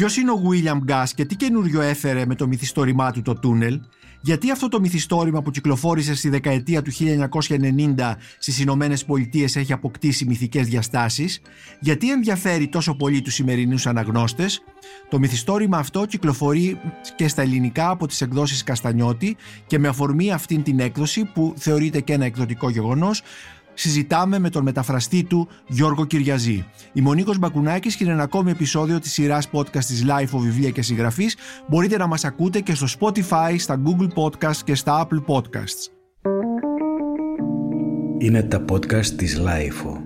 Ποιος είναι ο William Gas και τι καινούριο έφερε με το μυθιστόρημά του το τούνελ, γιατί αυτό το μυθιστόρημα που κυκλοφόρησε στη δεκαετία του 1990 στις Ηνωμένες Πολιτείες έχει αποκτήσει μυθικές διαστάσεις, γιατί ενδιαφέρει τόσο πολύ τους σημερινούς αναγνώστες; Το μυθιστόρημα αυτό κυκλοφορεί και στα ελληνικά από τις εκδόσεις Καστανιώτη και με αφορμή αυτήν την έκδοση που θεωρείται και ένα εκδοτικό γεγονός, συζητάμε με τον μεταφραστή του Γιώργο Κυριαζή. Η Μονίκος Μπακουνάκης και είναι ένα ακόμη επεισόδιο της σειράς podcast της Life of Βιβλία και Συγγραφής. Μπορείτε να μας ακούτε και στο Spotify, στα Google Podcasts και στα Apple Podcasts. Είναι τα podcast της Life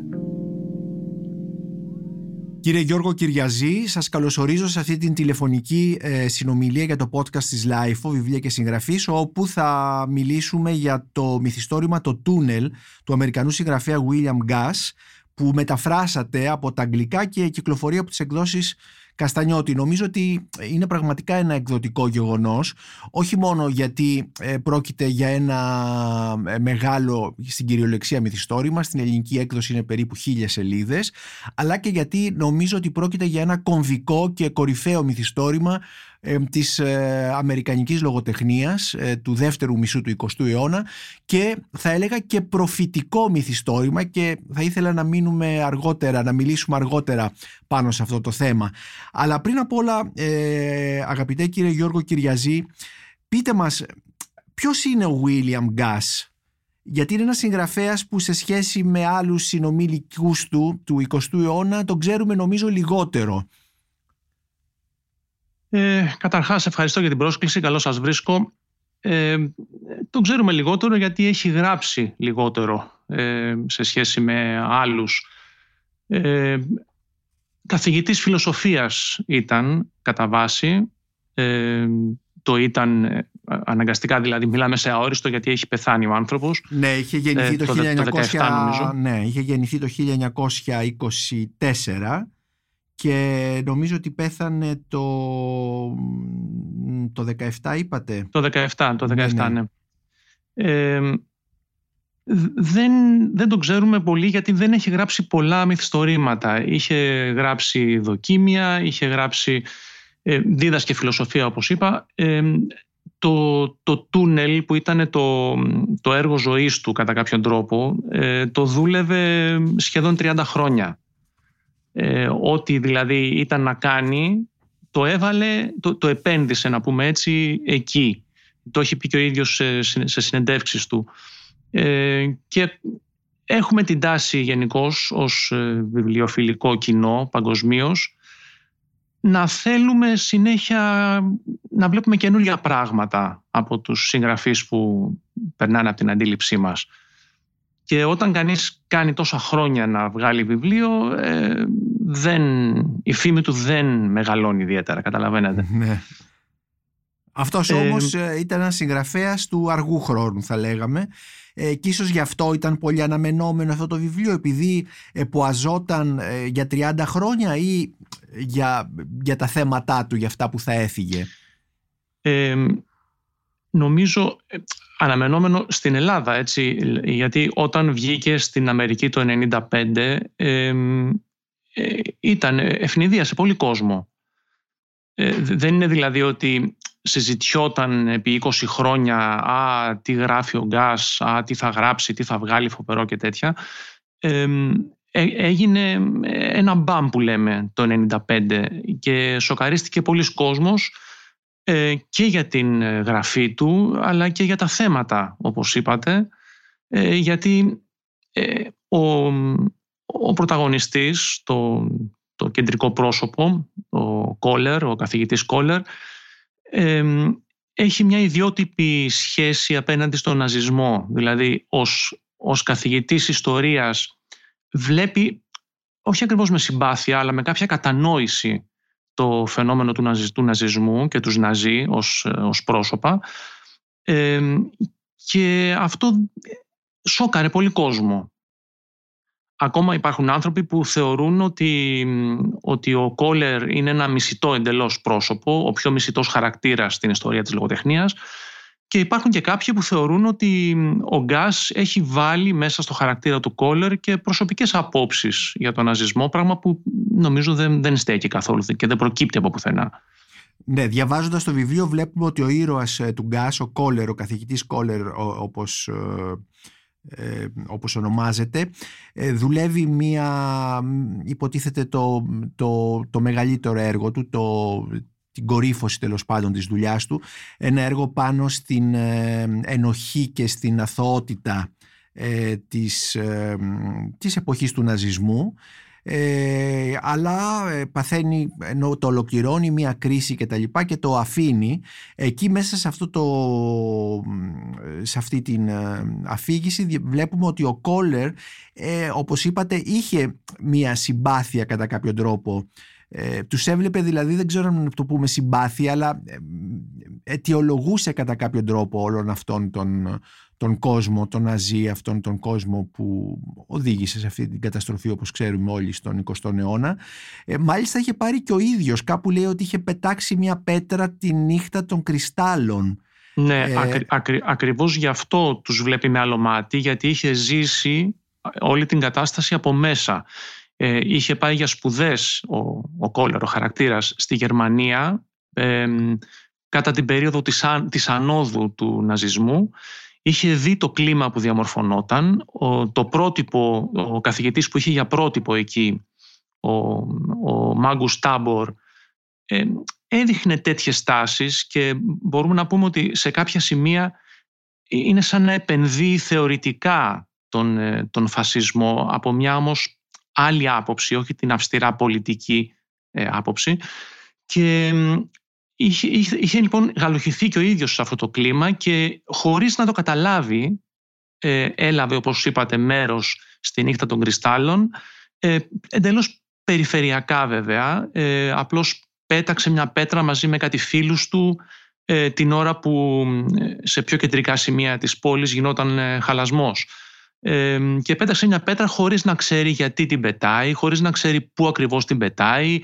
Κύριε Γιώργο Κυριαζή, σας καλωσορίζω σε αυτή την τηλεφωνική ε, συνομιλία για το podcast της LIFO, βιβλία και συγγραφής, όπου θα μιλήσουμε για το μυθιστόρημα «Το Τούνελ» του Αμερικανού συγγραφέα William Gass, που μεταφράσατε από τα αγγλικά και κυκλοφορεί από τις εκδόσεις Καστανιώτη. Νομίζω ότι είναι πραγματικά ένα εκδοτικό γεγονός, όχι μόνο γιατί ε, πρόκειται για ένα ε, μεγάλο στην κυριολεξία μυθιστόρημα, στην ελληνική έκδοση είναι περίπου χίλιες σελίδες, αλλά και γιατί νομίζω ότι πρόκειται για ένα κομβικό και κορυφαίο μυθιστόρημα ε, της ε, αμερικανικής λογοτεχνίας ε, του δεύτερου μισού του 20ου αιώνα και θα έλεγα και προφητικό μυθιστόρημα και θα ήθελα να μείνουμε αργότερα, να μιλήσουμε αργότερα πάνω σε αυτό το θέμα. Αλλά πριν απ' όλα, ε, αγαπητέ κύριε Γιώργο Κυριαζή, πείτε μας ποιος είναι ο William Gass γιατί είναι ένας συγγραφέας που σε σχέση με άλλους συνομιλικούς του του 20ου αιώνα τον ξέρουμε νομίζω λιγότερο. Ε, καταρχάς ευχαριστώ για την πρόσκληση, καλώς σας βρίσκω. Ε, τον ξέρουμε λιγότερο γιατί έχει γράψει λιγότερο ε, σε σχέση με άλλους. Ε, καθηγητής φιλοσοφίας ήταν κατά βάση. Ε, το ήταν ε, αναγκαστικά δηλαδή μιλάμε σε αόριστο γιατί έχει πεθάνει ο άνθρωπος. Ναι, είχε γεννηθεί το, 1900, ναι, είχε γεννηθεί το 1924 και νομίζω ότι πέθανε το, το 17 είπατε; Το 17, το 17 ναι. ναι. ναι. Ε, δεν, δεν το ξέρουμε πολύ γιατί δεν έχει γράψει πολλά μυθιστορήματα. Είχε γράψει δοκίμια, είχε γράψει ε, δίδασκε φιλοσοφία όπως είπα. Ε, το, το τούνελ που ήταν το, το έργο ζωής του κατά κάποιον τρόπο ε, το δούλευε σχεδόν 30 χρόνια ε, ό,τι δηλαδή ήταν να κάνει το έβαλε, το, το επένδυσε να πούμε έτσι εκεί. Το έχει πει και ο ίδιος σε, σε συνεντεύξεις του. Ε, και έχουμε την τάση γενικώς ως ε, βιβλιοφιλικό κοινό παγκοσμίως να θέλουμε συνέχεια να βλέπουμε καινούργια πράγματα από τους συγγραφείς που περνάνε από την αντίληψή μας. Και όταν κανείς κάνει τόσα χρόνια να βγάλει βιβλίο, ε, δεν, η φήμη του δεν μεγαλώνει ιδιαίτερα, καταλαβαίνετε. Ναι. Αυτός ε, όμως ε, ήταν ένας συγγραφέας του αργού χρόνου θα λέγαμε ε, και ίσως γι' αυτό ήταν πολύ αναμενόμενο αυτό το βιβλίο επειδή εποαζόταν ε, για 30 χρόνια ή για, για τα θέματά του, για αυτά που θα έφυγε. Ε, νομίζω ε, αναμενόμενο στην Ελλάδα, έτσι, γιατί όταν βγήκε στην Αμερική το 1995 ε, ήταν ευνηδία σε πολύ κόσμο. Ε, δεν είναι δηλαδή ότι συζητιόταν επί 20 χρόνια «Α, τι γράφει ο Γκάς, α, τι θα γράψει, τι θα βγάλει φοπερό» και τέτοια. Ε, έγινε ένα μπαμ που λέμε το 1995 και σοκαρίστηκε πολλοί κόσμος ε, και για την ε, γραφή του αλλά και για τα θέματα όπως είπατε. Ε, γιατί ο, ο πρωταγωνιστής, το, το κεντρικό πρόσωπο, ο Κόλερ, ο καθηγητής Κόλερ έχει μια ιδιότυπη σχέση απέναντι στον ναζισμό. Δηλαδή ως, ως καθηγητής ιστορίας βλέπει όχι ακριβώς με συμπάθεια αλλά με κάποια κατανόηση το φαινόμενο του, του ναζισμού και τους ναζί ως, ως πρόσωπα και αυτό σώκαρε πολύ κόσμο. Ακόμα υπάρχουν άνθρωποι που θεωρούν ότι, ότι ο Κόλερ είναι ένα μισητό εντελώς πρόσωπο, ο πιο μισητός χαρακτήρας στην ιστορία της λογοτεχνίας Και υπάρχουν και κάποιοι που θεωρούν ότι ο Γκάς έχει βάλει μέσα στο χαρακτήρα του Κόλλερ και προσωπικές απόψεις για τον ναζισμό, πράγμα που νομίζω δεν, δεν στέκει καθόλου και δεν προκύπτει από πουθενά. Ναι, διαβάζοντας το βιβλίο βλέπουμε ότι ο ήρωας ε, του Γκάς, ο Κόλλερ, ο καθηγητής Κόλλερ όπως, ε, ε, όπως ονομάζεται, δουλεύει μία, υποτίθεται το, το, το μεγαλύτερο έργο του, το, την κορύφωση τέλος πάντων της δουλειάς του, ένα έργο πάνω στην ενοχή και στην αθωότητα ε, της, ε, της εποχής του ναζισμού. Ε, αλλά ε, παθαίνει ενώ το ολοκληρώνει μια κρίση και τα λοιπά και το αφήνει εκεί μέσα σε, αυτό το, σε αυτή την ε, αφήγηση. Βλέπουμε ότι ο Κόλλερ ε, όπως είπατε είχε μια συμπάθεια κατά κάποιο τρόπο ε, τους έβλεπε δηλαδή δεν ξέρω αν το πούμε συμπάθεια αλλά αιτιολογούσε κατά κάποιο τρόπο όλων αυτών των τον κόσμο, τον Ναζί, αυτόν τον κόσμο που οδήγησε σε αυτή την καταστροφή όπως ξέρουμε όλοι στον 20ο αιώνα. Ε, μάλιστα είχε πάρει και ο ίδιος, κάπου λέει ότι είχε πετάξει μια πέτρα τη νύχτα των κρυστάλλων. Ναι, ε, ακρι, ακριβώς γι' αυτό τους βλέπει με άλλο μάτι, γιατί είχε ζήσει όλη την κατάσταση από μέσα. Ε, είχε πάει για σπουδές ο, ο Κόλλερ, ο χαρακτήρας, στη Γερμανία ε, κατά την περίοδο της, της ανόδου του ναζισμού. Είχε δει το κλίμα που διαμορφωνόταν, ο, το πρότυπο, ο καθηγητής που είχε για πρότυπο εκεί, ο, ο Μάγκους Τάμπορ, ε, έδειχνε τέτοιες τάσεις και μπορούμε να πούμε ότι σε κάποια σημεία είναι σαν να επενδύει θεωρητικά τον, ε, τον φασισμό. Από μια όμως άλλη άποψη, όχι την αυστηρά πολιτική ε, άποψη. Και Είχε, είχε, είχε, λοιπόν γαλοχηθεί και ο ίδιος σε αυτό το κλίμα και χωρίς να το καταλάβει ε, έλαβε όπως είπατε μέρος στη νύχτα των κρυστάλλων ε, εντελώς περιφερειακά βέβαια ε, απλώς πέταξε μια πέτρα μαζί με κάτι φίλους του ε, την ώρα που ε, σε πιο κεντρικά σημεία της πόλης γινόταν ε, χαλασμός και πέταξε μια πέτρα χωρίς να ξέρει γιατί την πετάει, χωρίς να ξέρει πού ακριβώς την πετάει.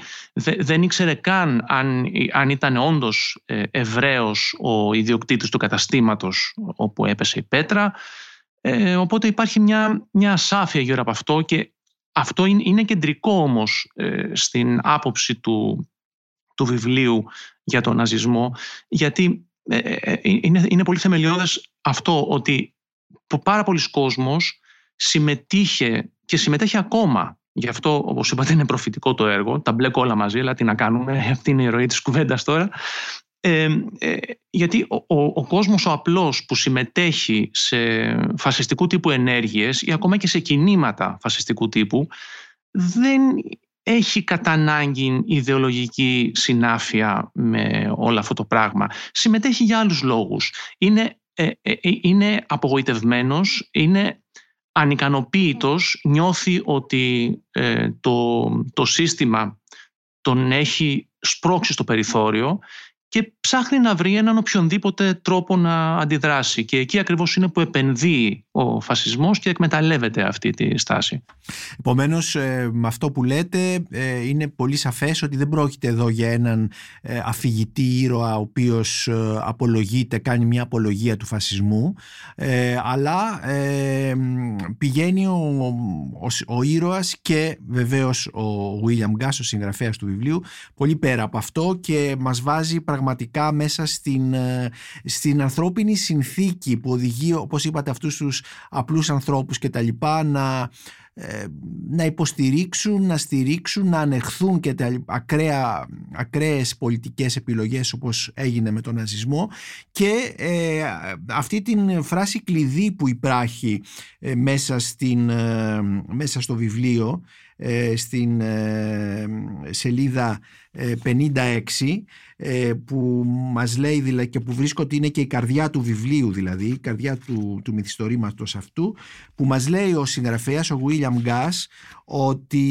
δεν ήξερε καν αν, αν ήταν όντως ε, Εβραίος ο ιδιοκτήτης του καταστήματος όπου έπεσε η πέτρα. Ε, οπότε υπάρχει μια, μια ασάφεια γύρω από αυτό και αυτό είναι, είναι κεντρικό όμως ε, στην άποψη του, του βιβλίου για τον ναζισμό γιατί είναι, είναι πολύ θεμελιώδες αυτό ότι πάρα πολλοί κόσμος συμμετείχε και συμμετέχει ακόμα. Γι' αυτό, όπως είπατε, είναι προφητικό το έργο. Τα μπλέκω όλα μαζί, αλλά τι να κάνουμε. Αυτή είναι η ροή της κουβέντας τώρα. Ε, ε, γιατί ο, ο, ο κόσμος ο απλός που συμμετέχει σε φασιστικού τύπου ενέργειες ή ακόμα και σε κινήματα φασιστικού τύπου δεν έχει κατά ανάγκη ιδεολογική συνάφεια με όλο αυτό το πράγμα. Συμμετέχει για άλλους λόγους. Είναι ε, ε, ε, είναι απογοητευμένος, είναι ανικανοποίητος, νιώθει ότι το, το σύστημα τον έχει σπρώξει στο περιθώριο και ψάχνει να βρει έναν οποιονδήποτε τρόπο να αντιδράσει. Και εκεί ακριβώς είναι που επενδύει ο φασισμός και εκμεταλλεύεται αυτή τη στάση. Επομένως, ε, με αυτό που λέτε ε, είναι πολύ σαφές ότι δεν πρόκειται εδώ για έναν ε, αφηγητή ήρωα ο οποίος απολογείται, κάνει μια απολογία του φασισμού αλλά πηγαίνει ο, ο, ο ήρωας και βεβαίως ο William Gass, ο συγγραφέας του βιβλίου πολύ πέρα από αυτό και μας βάζει πραγματικά μέσα στην, στην ανθρώπινη συνθήκη που οδηγεί όπως είπατε αυτούς τους απλούς ανθρώπους και τα λοιπά να, ε, να υποστηρίξουν, να στηρίξουν, να ανεχθούν και τα ακραία, ακραίες πολιτικές επιλογές όπως έγινε με τον ναζισμό. Και ε, αυτή την φράση κλειδί που υπάρχει ε, μέσα, στην, μέσα στο βιβλίο στην σελίδα 56 ε, που μας λέει δηλαδή και που βρίσκω ότι είναι και η καρδιά του βιβλίου δηλαδή, η καρδιά του, του μυθιστορήματος αυτού που μας λέει ο συγγραφέας, ο William Gass ότι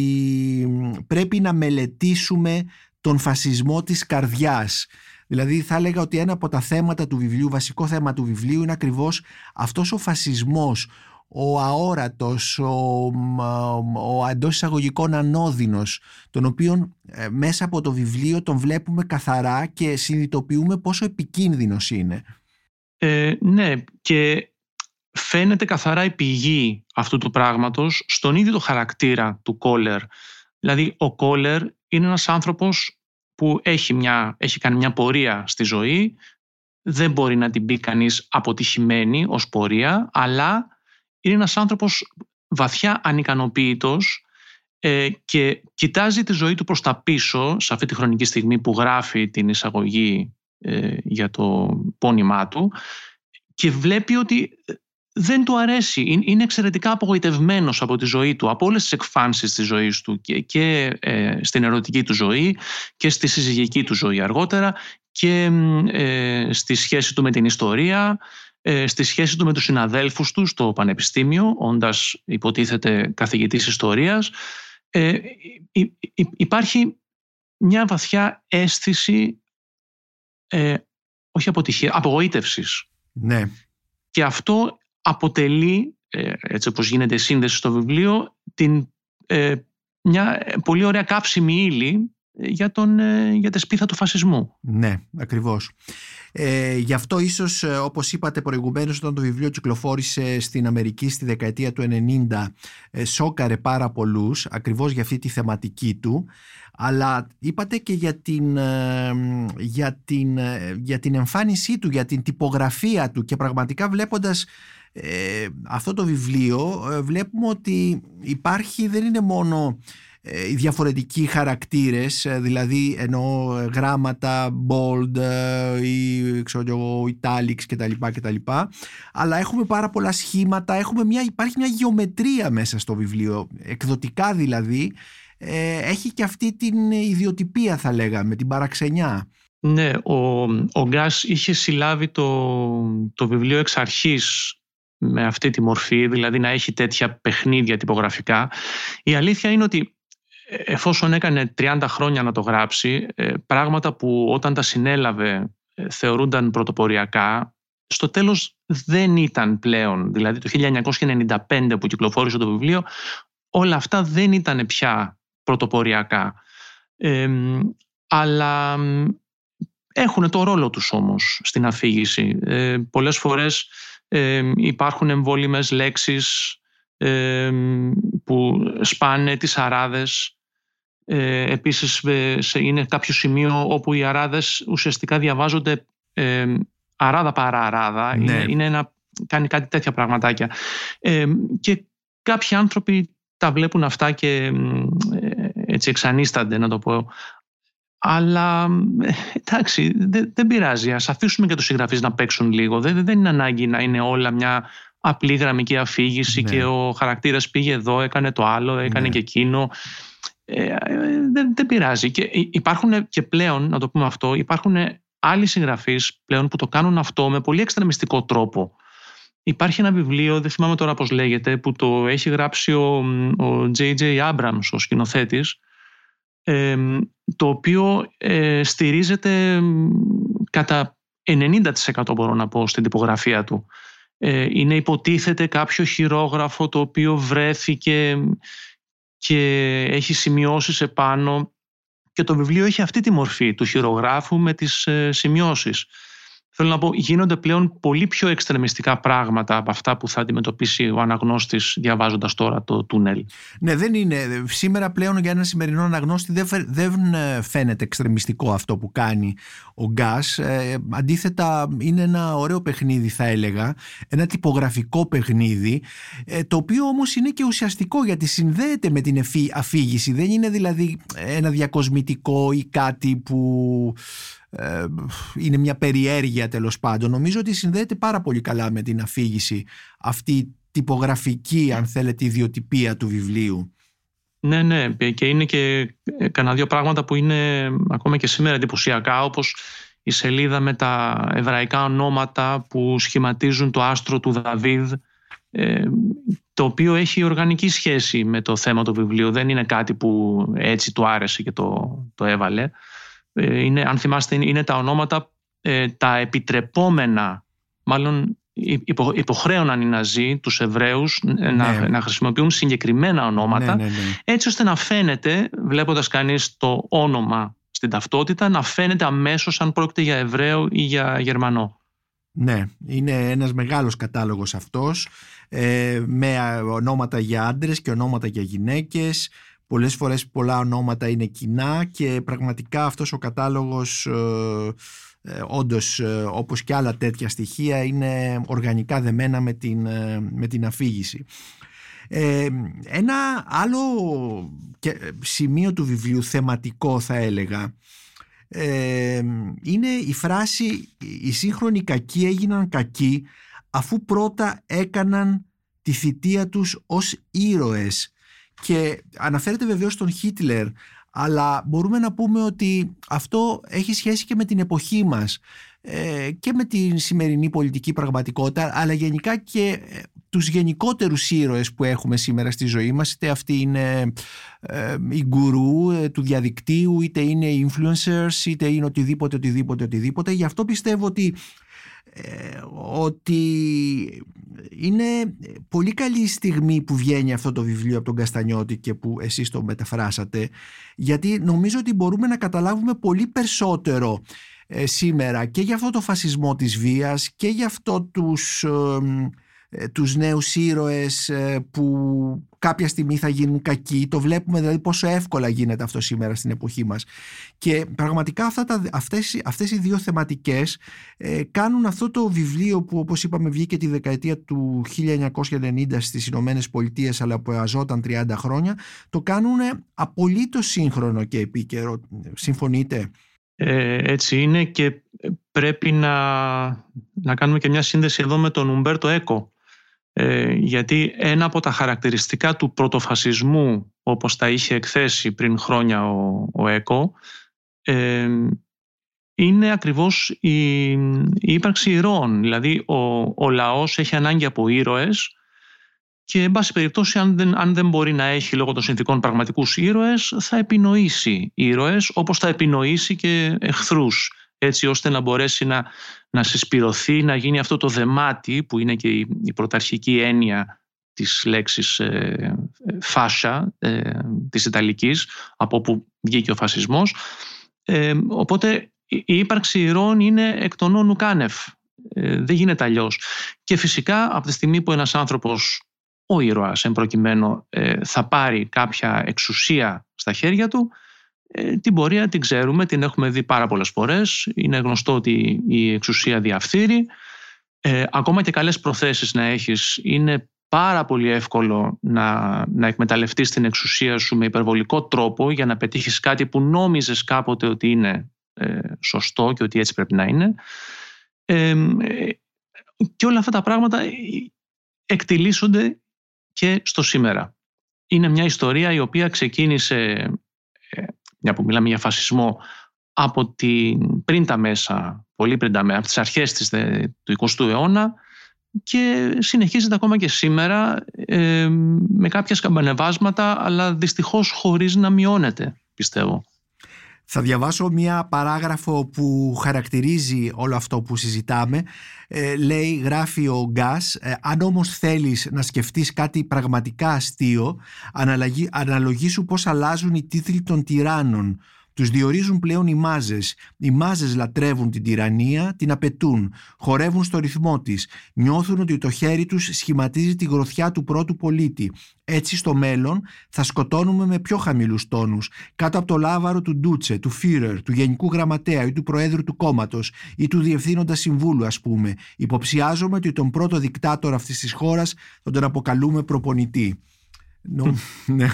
πρέπει να μελετήσουμε τον φασισμό της καρδιάς. Δηλαδή θα έλεγα ότι ένα από τα θέματα του βιβλίου, βασικό θέμα του βιβλίου είναι ακριβώς αυτός ο φασισμός ο αόρατος, ο, ο εντός εισαγωγικών ανώδυνος, τον οποίο ε, μέσα από το βιβλίο τον βλέπουμε καθαρά και συνειδητοποιούμε πόσο επικίνδυνος είναι. Ε, ναι, και φαίνεται καθαρά η πηγή αυτού του πράγματος στον ίδιο το χαρακτήρα του Κόλερ. Δηλαδή, ο Κόλερ είναι ένας άνθρωπος που έχει, μια, έχει κάνει μια πορεία στη ζωή, δεν μπορεί να την πει κανείς αποτυχημένη ως πορεία, αλλά είναι ένας άνθρωπος βαθιά ανικανοποίητος ε, και κοιτάζει τη ζωή του προς τα πίσω σε αυτή τη χρονική στιγμή που γράφει την εισαγωγή ε, για το πόνημά του και βλέπει ότι δεν του αρέσει. Είναι εξαιρετικά απογοητευμένος από τη ζωή του, από όλες τις εκφάνσεις της ζωής του και, και ε, στην ερωτική του ζωή και στη συζυγική του ζωή αργότερα και ε, στη σχέση του με την ιστορία, ε, στη σχέση του με τους συναδέλφους τους στο πανεπιστήμιο, όντας υποτίθεται καθηγητής ιστορίας. Ε, υπάρχει μια βαθιά αίσθηση ε, όχι αποτυχία, απογοήτευσης. Ναι. Και αυτό αποτελεί, ε, έτσι όπως γίνεται η σύνδεση στο βιβλίο, την, ε, μια πολύ ωραία κάψιμη ύλη για, τον, ε, για τη σπίθα του φασισμού. Ναι, ακριβώς. Ε, γι' αυτό ίσως όπως είπατε προηγουμένως όταν το βιβλίο κυκλοφόρησε στην Αμερική στη δεκαετία του 90 σόκαρε πάρα πολλούς ακριβώς για αυτή τη θεματική του αλλά είπατε και για την, για την, για την εμφάνισή του, για την τυπογραφία του και πραγματικά βλέποντας ε, αυτό το βιβλίο ε, βλέπουμε ότι υπάρχει δεν είναι μόνο ε, οι διαφορετικοί χαρακτήρες δηλαδή ενώ γράμματα bold ή ξέρω εγώ italics κτλ, κτλ. Αλλά έχουμε πάρα πολλά σχήματα έχουμε μια, υπάρχει μια γεωμετρία μέσα στο βιβλίο. Εκδοτικά δηλαδή έχει και αυτή την ιδιοτυπία θα λέγαμε την παραξενιά. Ναι, ο, ο Γκάς είχε συλλάβει το, το βιβλίο εξ αρχής με αυτή τη μορφή, δηλαδή να έχει τέτοια παιχνίδια τυπογραφικά. Η αλήθεια είναι ότι ε, εφόσον έκανε 30 χρόνια να το γράψει, ε, πράγματα που όταν τα συνέλαβε ε, θεωρούνταν πρωτοποριακά, στο τέλος δεν ήταν πλέον. Δηλαδή το 1995 που κυκλοφόρησε το βιβλίο, όλα αυτά δεν ήταν πια πρωτοποριακά. αλλά έχουν το ρόλο τους όμως στην αφήγηση. Ε, πολλές φορές υπάρχουν εμβόλυμες λέξεις που σπάνε τις αράδες. Ε, επίσης είναι κάποιο σημείο όπου οι αράδες ουσιαστικά διαβάζονται αράδα παρά αράδα. Ναι. Είναι, είναι ένα, κάνει κάτι τέτοια πραγματάκια. και κάποιοι άνθρωποι τα βλέπουν αυτά και ε, έτσι εξανίστανται να το πω αλλά εντάξει, δεν, δεν πειράζει. Ας αφήσουμε και τους συγγραφείς να παίξουν λίγο. Δεν, δεν είναι ανάγκη να είναι όλα μια απλή γραμμική αφήγηση ναι. και ο χαρακτήρας πήγε εδώ, έκανε το άλλο, έκανε ναι. και εκείνο. Ε, δεν, δεν πειράζει. Και υπάρχουν και πλέον, να το πούμε αυτό, υπάρχουν άλλοι συγγραφείς πλέον που το κάνουν αυτό με πολύ εξτρεμιστικό τρόπο. Υπάρχει ένα βιβλίο, δεν θυμάμαι τώρα πώς λέγεται, που το έχει γράψει ο, ο J.J. Abrams, ο σκηνοθέτης, το οποίο ε, στηρίζεται κατά 90% μπορώ να πω στην τυπογραφία του. Ε, είναι υποτίθεται κάποιο χειρόγραφο το οποίο βρέθηκε και έχει σημειώσεις επάνω και το βιβλίο έχει αυτή τη μορφή του χειρογράφου με τις ε, σημειώσεις. Θέλω να πω, γίνονται πλέον πολύ πιο εξτρεμιστικά πράγματα από αυτά που θα αντιμετωπίσει ο αναγνώστης διαβάζοντας τώρα το τούνελ. Ναι, δεν είναι. Σήμερα πλέον για ένα σημερινό αναγνώστη δεν ε, φαίνεται εξτρεμιστικό αυτό που κάνει ο Γκάς. Ε, αντίθετα είναι ένα ωραίο παιχνίδι θα έλεγα, ένα τυπογραφικό παιχνίδι, ε, το οποίο όμως είναι και ουσιαστικό γιατί συνδέεται με την αφήγηση. Δεν είναι δηλαδή ένα διακοσμητικό ή κάτι που ε, είναι μια περιέργεια τέλος πάντων. Νομίζω ότι συνδέεται πάρα πολύ καλά με την αφήγηση αυτή η τυπογραφική αν θέλετε ιδιοτυπία του βιβλίου. Ναι, ναι και είναι και ε, κανένα δύο πράγματα που είναι ακόμα και σήμερα εντυπωσιακά όπως η σελίδα με τα εβραϊκά ονόματα που σχηματίζουν το άστρο του Δαβίδ ε, το οποίο έχει οργανική σχέση με το θέμα του βιβλίου δεν είναι κάτι που έτσι του άρεσε και το, το έβαλε ε, είναι, αν θυμάστε, είναι τα ονόματα ε, τα επιτρεπόμενα, μάλλον υπο, υποχρέωναν οι Ναζί τους Εβραίους να, ναι. να χρησιμοποιούν συγκεκριμένα ονόματα, ναι, ναι, έτσι ώστε να φαίνεται, βλέποντας κανείς το όνομα στην ταυτότητα, να φαίνεται αμέσως αν πρόκειται για Εβραίο ή για Γερμανό. Ναι, είναι ένας μεγάλος κατάλογος αυτός ε, με ονόματα για άντρες και ονόματα για γυναίκες πολλές φορές πολλά ονόματα είναι κοινά και πραγματικά αυτός ο κατάλογος ε, ε όντως ε, όπως και άλλα τέτοια στοιχεία είναι οργανικά δεμένα με την, ε, με την αφήγηση. ένα άλλο σημείο του βιβλίου θεματικό θα έλεγα είναι η φράση «Οι σύγχρονοι κακοί έγιναν κακοί αφού πρώτα έκαναν τη θητεία τους ως ήρωες». Και αναφέρεται βεβαίως τον Χίτλερ, αλλά μπορούμε να πούμε ότι αυτό έχει σχέση και με την εποχή μας ε, και με την σημερινή πολιτική πραγματικότητα, αλλά γενικά και ε, τους γενικότερους ήρωες που έχουμε σήμερα στη ζωή μας είτε αυτοί είναι ε, οι γκουρού ε, του διαδικτύου είτε είναι οι influencers είτε είναι οτιδήποτε οτιδήποτε οτιδήποτε. Γι' αυτό πιστεύω ότι ε, ότι είναι πολύ καλή στιγμή που βγαίνει αυτό το βιβλίο από τον Καστανιώτη και που εσείς το μεταφράσατε γιατί νομίζω ότι μπορούμε να καταλάβουμε πολύ περισσότερο σήμερα και για αυτό το φασισμό της βίας και για αυτό τους ε, τους νέους ήρωες ε, που κάποια στιγμή θα γίνουν κακοί. Το βλέπουμε δηλαδή πόσο εύκολα γίνεται αυτό σήμερα στην εποχή μας. Και πραγματικά αυτά τα, αυτές, αυτές οι δύο θεματικές ε, κάνουν αυτό το βιβλίο που όπως είπαμε βγήκε τη δεκαετία του 1990 στις Ηνωμένες Πολιτείες αλλά που αζόταν 30 χρόνια το κάνουν απολύτως σύγχρονο και επίκαιρο. Συμφωνείτε; έτσι είναι και πρέπει να, να κάνουμε και μια σύνδεση εδώ με τον Ουμπέρτο Έκο ε, γιατί ένα από τα χαρακτηριστικά του πρωτοφασισμού όπως τα είχε εκθέσει πριν χρόνια ο, ο ΕΚΟ ε, είναι ακριβώς η, η ύπαρξη ηρώων. Δηλαδή ο, ο λαός έχει ανάγκη από ήρωες και εν πάση περιπτώσει αν δεν, αν δεν μπορεί να έχει λόγω των συνθήκων πραγματικούς ήρωες θα επινοήσει ήρωες όπως θα επινοήσει και εχθρούς έτσι ώστε να μπορέσει να, να συσπηρωθεί, να γίνει αυτό το δεμάτι που είναι και η, πρωταρχική έννοια της λέξης ε, φάσα ε, της Ιταλικής από όπου βγήκε ο φασισμός. Ε, οπότε η ύπαρξη ηρώων είναι εκ των όνου κάνευ. Ε, δεν γίνεται αλλιώς. Και φυσικά από τη στιγμή που ένας άνθρωπος, ο ήρωας εν προκειμένου, ε, θα πάρει κάποια εξουσία στα χέρια του, ε, την πορεία την ξέρουμε, την έχουμε δει πάρα πολλές φορές. Είναι γνωστό ότι η εξουσία διαφθείρει. Ε, ακόμα και καλές προθέσεις να έχεις είναι πάρα πολύ εύκολο να, να εκμεταλλευτείς την εξουσία σου με υπερβολικό τρόπο για να πετύχεις κάτι που νόμιζες κάποτε ότι είναι ε, σωστό και ότι έτσι πρέπει να είναι. Ε, και όλα αυτά τα πράγματα εκτιλήσονται και στο σήμερα. Είναι μια ιστορία η οποία ξεκίνησε μια που μιλάμε για φασισμό, από την, πριν τα μέσα, πολύ πριν τα μέσα, από τις αρχές της, του 20ου αιώνα και συνεχίζεται ακόμα και σήμερα ε, με κάποια σκαμπανεβάσματα αλλά δυστυχώς χωρίς να μειώνεται, πιστεύω. Θα διαβάσω μία παράγραφο που χαρακτηρίζει όλο αυτό που συζητάμε. Ε, λέει, γράφει ο Γκάς, ε, αν όμως θέλεις να σκεφτείς κάτι πραγματικά αστείο, αναλογήσου πώς αλλάζουν οι τίτλοι των τυράννων τους διορίζουν πλέον οι μάζες. Οι μάζες λατρεύουν την τυραννία, την απαιτούν, χορεύουν στο ρυθμό της, νιώθουν ότι το χέρι τους σχηματίζει τη γροθιά του πρώτου πολίτη. Έτσι στο μέλλον θα σκοτώνουμε με πιο χαμηλούς τόνους, κάτω από το λάβαρο του Ντούτσε, του Φίρερ, του Γενικού Γραμματέα ή του Προέδρου του κόμματος ή του Διευθύνοντα Συμβούλου ας πούμε. Υποψιάζομαι ότι τον πρώτο δικτάτορα αυτής της χώρας θα τον αποκαλούμε προπονητή. ναι.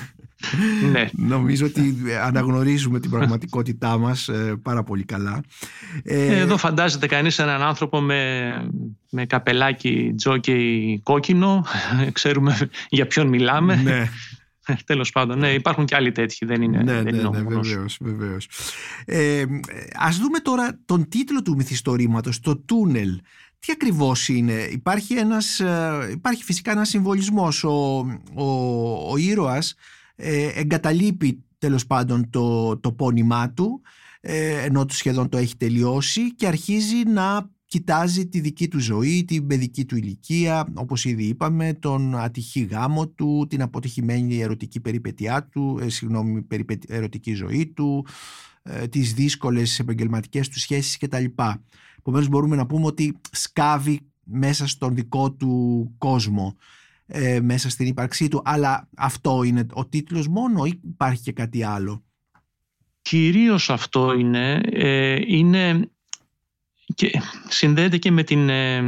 Ναι. Νομίζω ότι αναγνωρίζουμε την πραγματικότητά μας ε, πάρα πολύ καλά. Ε, Εδώ φαντάζεται κανείς έναν άνθρωπο με, με καπελάκι τζόκι κόκκινο. Ξέρουμε για ποιον μιλάμε. Ναι. Τέλος πάντων, ναι, υπάρχουν και άλλοι τέτοιοι, δεν είναι, ναι, δεν ναι, ναι, βεβαίως, βεβαίως. Ε, ας δούμε τώρα τον τίτλο του μυθιστορήματος, το «Τούνελ». Τι ακριβώς είναι, υπάρχει, ένας, ε, υπάρχει φυσικά ένας συμβολισμός. Ο, ο, ο ήρωας ε, εγκαταλείπει τέλος πάντων το, το πόνημά του ε, ενώ του σχεδόν το έχει τελειώσει και αρχίζει να κοιτάζει τη δική του ζωή, την παιδική του ηλικία, όπως ήδη είπαμε, τον ατυχή γάμο του, την αποτυχημένη ερωτική περιπετειά του, ε, συγγνώμη, ερωτική ζωή του, ε, τις δύσκολες επαγγελματικές του σχέσεις κτλ. Επομένως μπορούμε να πούμε ότι σκάβει μέσα στον δικό του κόσμο, ε, μέσα στην ύπαρξή του. Αλλά αυτό είναι ο τίτλος μόνο ή υπάρχει και κάτι άλλο; Κυρίως αυτό είναι. Ε, είναι και συνδέεται και με την, ε,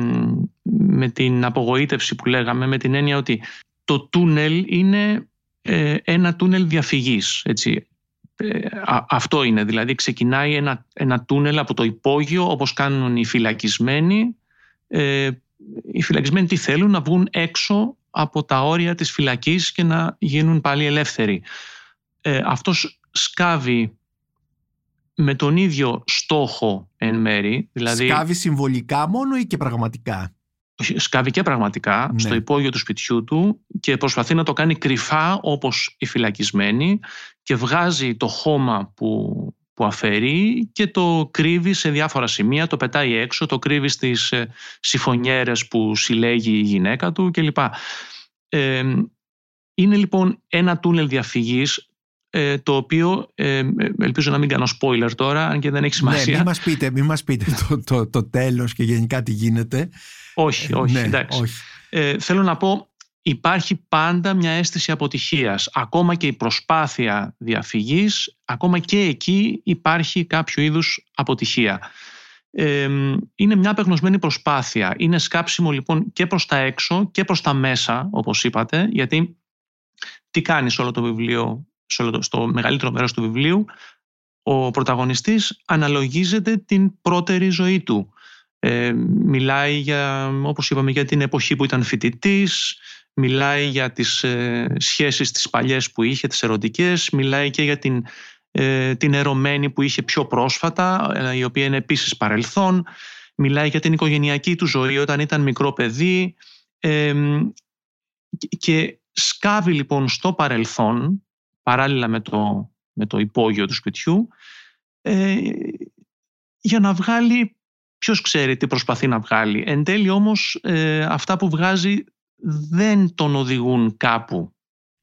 με την απογοήτευση που λέγαμε, με την έννοια ότι το τούνελ είναι ε, ένα τούνελ διαφυγής. Έτσι. Ε, αυτό είναι, δηλαδή ξεκινάει ένα, ένα τούνελ από το υπόγειο όπως κάνουν οι φυλακισμένοι. Ε, οι φυλακισμένοι τι θέλουν, να βγουν έξω από τα όρια της φυλακής και να γίνουν πάλι ελεύθεροι. Ε, αυτός σκάβει με τον ίδιο στόχο εν μέρη. Δηλαδή, σκάβει συμβολικά μόνο ή και πραγματικά; Σκάβει και πραγματικά ναι. στο υπόγειο του σπιτιού του και προσπαθεί να το κάνει κρυφά όπως οι φυλακισμένοι και βγάζει το χώμα που, που αφαιρεί και το κρύβει σε διάφορα σημεία, το πετάει έξω, το κρύβει στις ε, συμφωνιέρες που συλλέγει η γυναίκα του κλπ. Ε, είναι λοιπόν ένα τούνελ διαφυγής ε, το οποίο ε, ελπίζω να μην κάνω spoiler τώρα αν και δεν έχει ναι, σημασία. Ναι, μην μας πείτε, μην μας πείτε το, το, το τέλος και γενικά τι γίνεται. Όχι, όχι, ναι, εντάξει. Όχι. Ε, θέλω να πω υπάρχει πάντα μια αίσθηση αποτυχίας. Ακόμα και η προσπάθεια διαφυγής, ακόμα και εκεί υπάρχει κάποιο είδους αποτυχία. Ε, είναι μια απεγνωσμένη προσπάθεια. Είναι σκάψιμο λοιπόν και προς τα έξω και προς τα μέσα, όπως είπατε, γιατί τι κάνει σε όλο το βιβλίο στο μεγαλύτερο μέρος του βιβλίου, ο πρωταγωνιστής αναλογίζεται την πρώτερη ζωή του. Ε, μιλάει για, όπως είπαμε, για την εποχή που ήταν φοιτητής, μιλάει για τις ε, σχέσεις τις παλιές που είχε, τις ερωτικές, μιλάει και για την, ε, την ερωμένη που είχε πιο πρόσφατα, ε, η οποία είναι επίσης παρελθόν, μιλάει για την οικογενειακή του ζωή όταν ήταν μικρό παιδί ε, και σκάβει λοιπόν στο παρελθόν παράλληλα με το, με το υπόγειο του σπιτιού ε, για να βγάλει, ποιος ξέρει τι προσπαθεί να βγάλει. Εν τέλει όμως ε, αυτά που βγάζει δεν τον οδηγούν κάπου.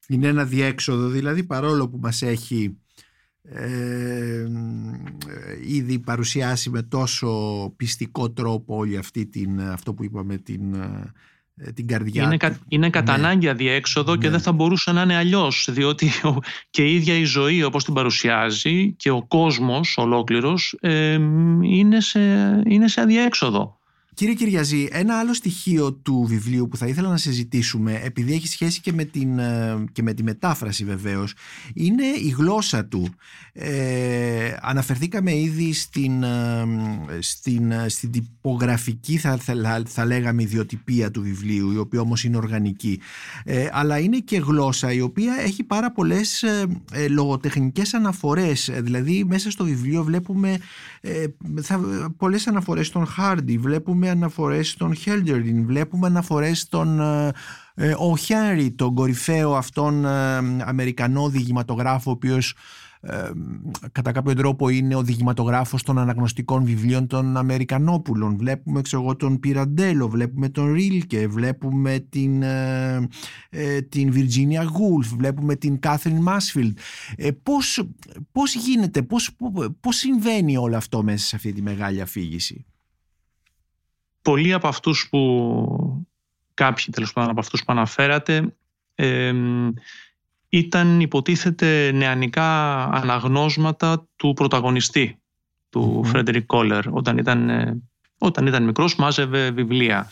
Είναι ένα διέξοδο δηλαδή παρόλο που μας έχει ε, ήδη παρουσιάσει με τόσο πιστικό τρόπο όλη αυτή την, αυτό που είπαμε την ε, την καρδιά είναι, του. είναι κατά ναι. ανάγκη αδιέξοδο και ναι. δεν θα μπορούσε να είναι αλλιώς. Διότι και η ίδια η ζωή όπως την παρουσιάζει και ο κόσμος ολόκληρος ε, είναι, σε, είναι σε αδιέξοδο. Κύριε Κυριαζή, ένα άλλο στοιχείο του βιβλίου που θα ήθελα να συζητήσουμε, επειδή έχει σχέση και με, την, ε, και με τη μετάφραση βεβαίως, είναι η γλώσσα του. Ε, αναφερθήκαμε ήδη στην, ε, στην, ε, στην τυπογραφική, θα, θα, θα, λέγαμε, ιδιοτυπία του βιβλίου, η οποία όμως είναι οργανική. Ε, αλλά είναι και γλώσσα η οποία έχει πάρα πολλές ε, λογοτεχνικές αναφορές. Δηλαδή, μέσα στο βιβλίο βλέπουμε ε, θα, πολλές αναφορές στον Χάρντι, βλέπουμε αναφορές στον Χέλντερντιν, βλέπουμε αναφορές στον ε, ε, ο Χένρι, τον κορυφαίο αυτόν ε, Αμερικανό διηγηματογράφο, ο οποίος κατά κάποιο τρόπο είναι ο διηγηματογράφος των αναγνωστικών βιβλίων των Αμερικανόπουλων. Βλέπουμε ξέρω, τον Πυραντέλο, βλέπουμε τον Ρίλκε, βλέπουμε την, ε, ε, την Virginia Woolf, βλέπουμε την Κάθριν Μάσφιλντ. Ε, πώς, πώς γίνεται, πώς, πώς συμβαίνει όλο αυτό μέσα σε αυτή τη μεγάλη αφήγηση; Πολλοί από αυτούς που, κάποιοι τέλος πάντων από αυτούς που αναφέρατε, ήταν υποτίθεται νεανικά αναγνώσματα του πρωταγωνιστή του mm Φρέντερικ Κόλλερ όταν ήταν, ε, όταν ήταν μικρός μάζευε βιβλία.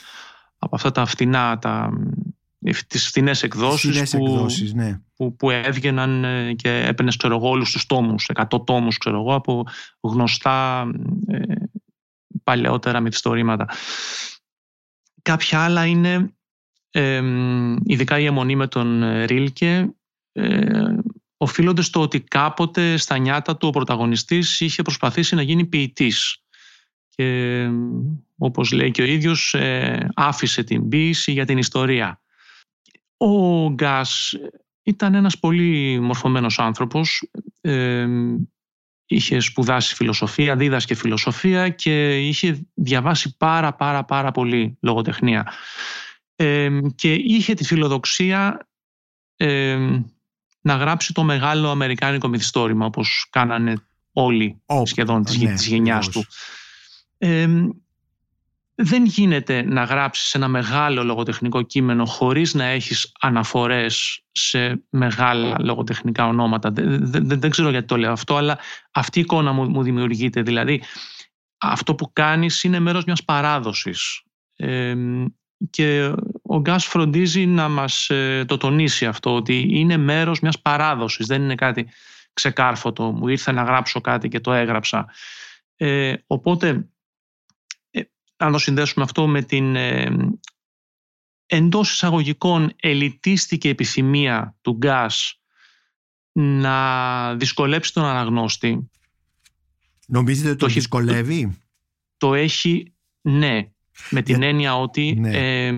Από αυτά τα φτηνά τα, τις φθηνές εκδόσεις, που, εκδόσεις ναι. που, που, έβγαιναν ε, και έπαιρνες ξέρω εγώ όλους τους τόμους, 100 τόμους ξέρω εγώ από γνωστά ε, παλαιότερα μυθιστορήματα. Κάποια άλλα είναι ε, ειδικά η αιμονή με τον Ρίλκε ε, οφείλονται στο ότι κάποτε στα νιάτα του ο πρωταγωνιστής είχε προσπαθήσει να γίνει ποιητής και όπως λέει και ο ίδιος ε, άφησε την ποίηση για την ιστορία. Ο Γκάς ήταν ένας πολύ μορφωμένος άνθρωπος, ε, είχε σπουδάσει φιλοσοφία, δίδασκε φιλοσοφία και είχε διαβάσει πάρα πάρα πάρα πολύ λογοτεχνία. Ε, και είχε τη φιλοδοξία ε, να γράψει το μεγάλο αμερικάνικο μυθιστόρημα όπως κάνανε όλοι σχεδόν της, ναι, γενιάς του. Δεν γίνεται να γράψεις ένα μεγάλο λογοτεχνικό κείμενο χωρίς να έχεις αναφορές σε μεγάλα λογοτεχνικά ονόματα. Δεν, δεν, ξέρω γιατί το λέω αυτό, αλλά αυτή η εικόνα μου, μου δημιουργείται. Δηλαδή, αυτό που κάνεις είναι μέρος μιας παράδοσης. και ο Γκάς φροντίζει να μας ε, το τονίσει αυτό, ότι είναι μέρος μιας παράδοσης, δεν είναι κάτι ξεκάρφωτο, μου ήρθε να γράψω κάτι και το έγραψα. Ε, οπότε, ε, αν το συνδέσουμε αυτό με την ε, εντός εισαγωγικών ελιτίστικη επιθυμία του Γκάς να δυσκολέψει τον αναγνώστη. Νομίζετε ότι το, το δυσκολεύει; Το, έχει, ναι, με την έννοια ότι ναι. ε,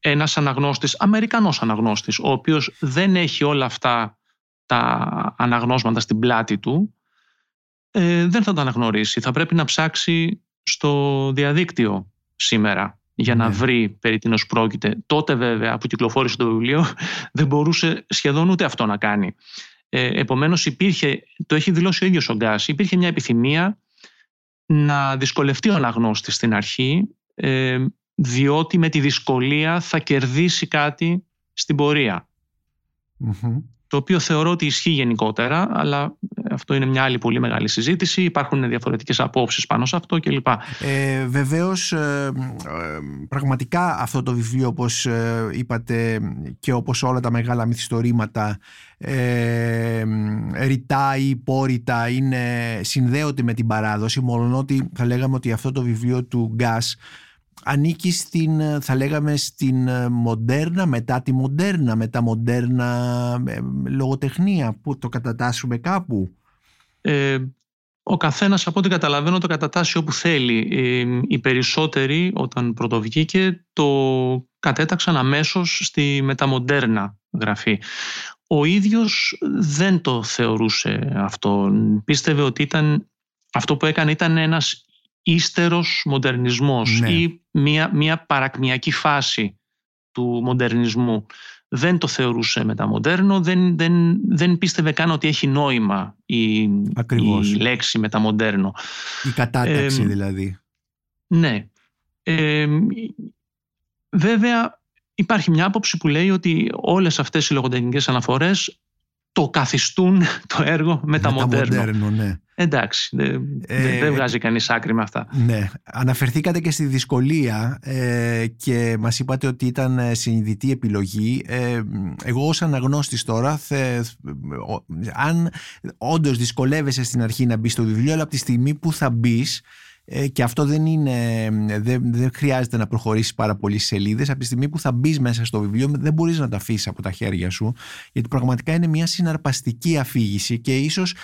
ένας αναγνώστης, Αμερικανός αναγνώστης, ο οποίος δεν έχει όλα αυτά τα αναγνώσματα στην πλάτη του, ε, δεν θα τα αναγνωρίσει. Θα πρέπει να ψάξει στο διαδίκτυο σήμερα για να ναι. βρει περί τίνος πρόκειται. Τότε βέβαια που κυκλοφόρησε το βιβλίο δεν μπορούσε σχεδόν ούτε αυτό να κάνει. Ε, επομένως υπήρχε, το έχει δηλώσει ο ίδιος ο Γκάς, υπήρχε μια επιθυμία να δυσκολευτεί ο αναγνώστης στην αρχή ε, διότι με τη δυσκολία θα κερδίσει κάτι στην πορεια το οποίο θεωρώ ότι ισχύει γενικότερα, αλλά αυτό είναι μια άλλη πολύ μεγάλη συζήτηση. Υπάρχουν διαφορετικές απόψεις πάνω σε αυτό κλπ. Ε, βεβαίως, ε, ε, πραγματικά αυτό το βιβλίο, όπως ε, είπατε και όπως όλα τα μεγάλα μυθιστορήματα, ε, ρητά ή πόρητα είναι, συνδέονται με την παράδοση, μόνο ότι θα λέγαμε ότι αυτό το βιβλίο του Γκάς ανήκει στην, ε, θα λέγαμε, στην ε, μοντέρνα, μετά τη μοντέρνα, μετά μοντέρνα ε, λογοτεχνία, που το κατατάσσουμε κάπου. Ε, ο καθένας από ό,τι καταλαβαίνω το κατατάσσει όπου θέλει. οι περισσότεροι όταν πρωτοβγήκε το κατέταξαν αμέσως στη μεταμοντέρνα γραφή. Ο ίδιος δεν το θεωρούσε αυτό. Πίστευε ότι ήταν, αυτό που έκανε ήταν ένας ύστερος μοντερνισμός ναι. ή μια, μια παρακμιακή φάση του μοντερνισμού. Δεν το θεωρούσε μεταμοντέρνο, δεν, δεν, δεν πίστευε καν ότι έχει νόημα η, η λέξη μεταμοντέρνο. Η κατάταξη δηλαδή. Ναι. Ε, βέβαια υπάρχει μια άποψη που λέει ότι όλες αυτές οι λογοτεχνικές αναφορές το καθιστούν το έργο μεταμοντέρνο. ναι. Εντάξει, δεν, ε, βγάζει κανείς άκρη με αυτά. Ναι, αναφερθήκατε και στη δυσκολία ε, και μας είπατε ότι ήταν ε, συνειδητή επιλογή. Ε, εγώ ως αναγνώστης τώρα, θε, αν όντως δυσκολεύεσαι στην αρχή να μπεις στο βιβλίο, αλλά από τη στιγμή που θα μπεις ε, και αυτό δεν, είναι, δεν, δεν χρειάζεται να προχωρήσεις πάρα πολλές σελίδες. Από τη στιγμή που θα μπεις μέσα στο βιβλίο, δεν μπορείς να τα αφήσεις από τα χέρια σου, γιατί πραγματικά είναι μια συναρπαστική αφήγηση και ίσως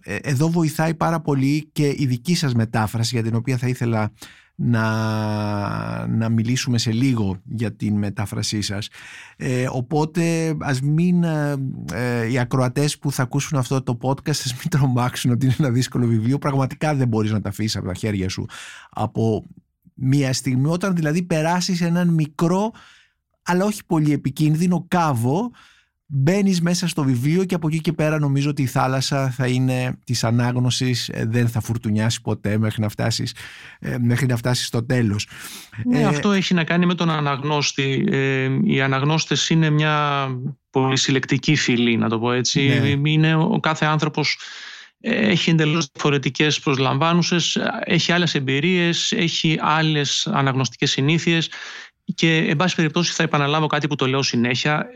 ε, εδώ βοηθάει πάρα πολύ και η δική σας μετάφραση για την οποία θα ήθελα να, να μιλήσουμε σε λίγο για την μετάφρασή σας. Ε, οπότε ας μην ε, ε, οι ακροατές που θα ακούσουν αυτό το podcast ας μην τρομάξουν ότι είναι ένα δύσκολο βιβλίο. Πραγματικά δεν μπορείς να τα αφήσεις από τα χέρια σου από μια στιγμή όταν δηλαδή περάσεις έναν μικρό αλλά όχι πολύ επικίνδυνο κάβο Μπαίνεις μέσα στο βιβλίο και από εκεί και πέρα νομίζω ότι η θάλασσα θα είναι της ανάγνωσης, ε, δεν θα φουρτουνιάσει ποτέ μέχρι να φτάσεις ε, μέχρι να φτάσεις στο τέλος. Ναι, ε, αυτό έχει να κάνει με τον αναγνώστη. Ε, οι αναγνώστες είναι μια πολύ συλλεκτική φυλή, να το πω έτσι. Ναι. Είναι ο κάθε άνθρωπος έχει εντελώς διαφορετικές προσλαμβάνουσες, έχει άλλες εμπειρίες, έχει άλλες αναγνωστικές συνήθειες και εν πάση περιπτώσει θα επαναλάβω κάτι που το λέω συνέχεια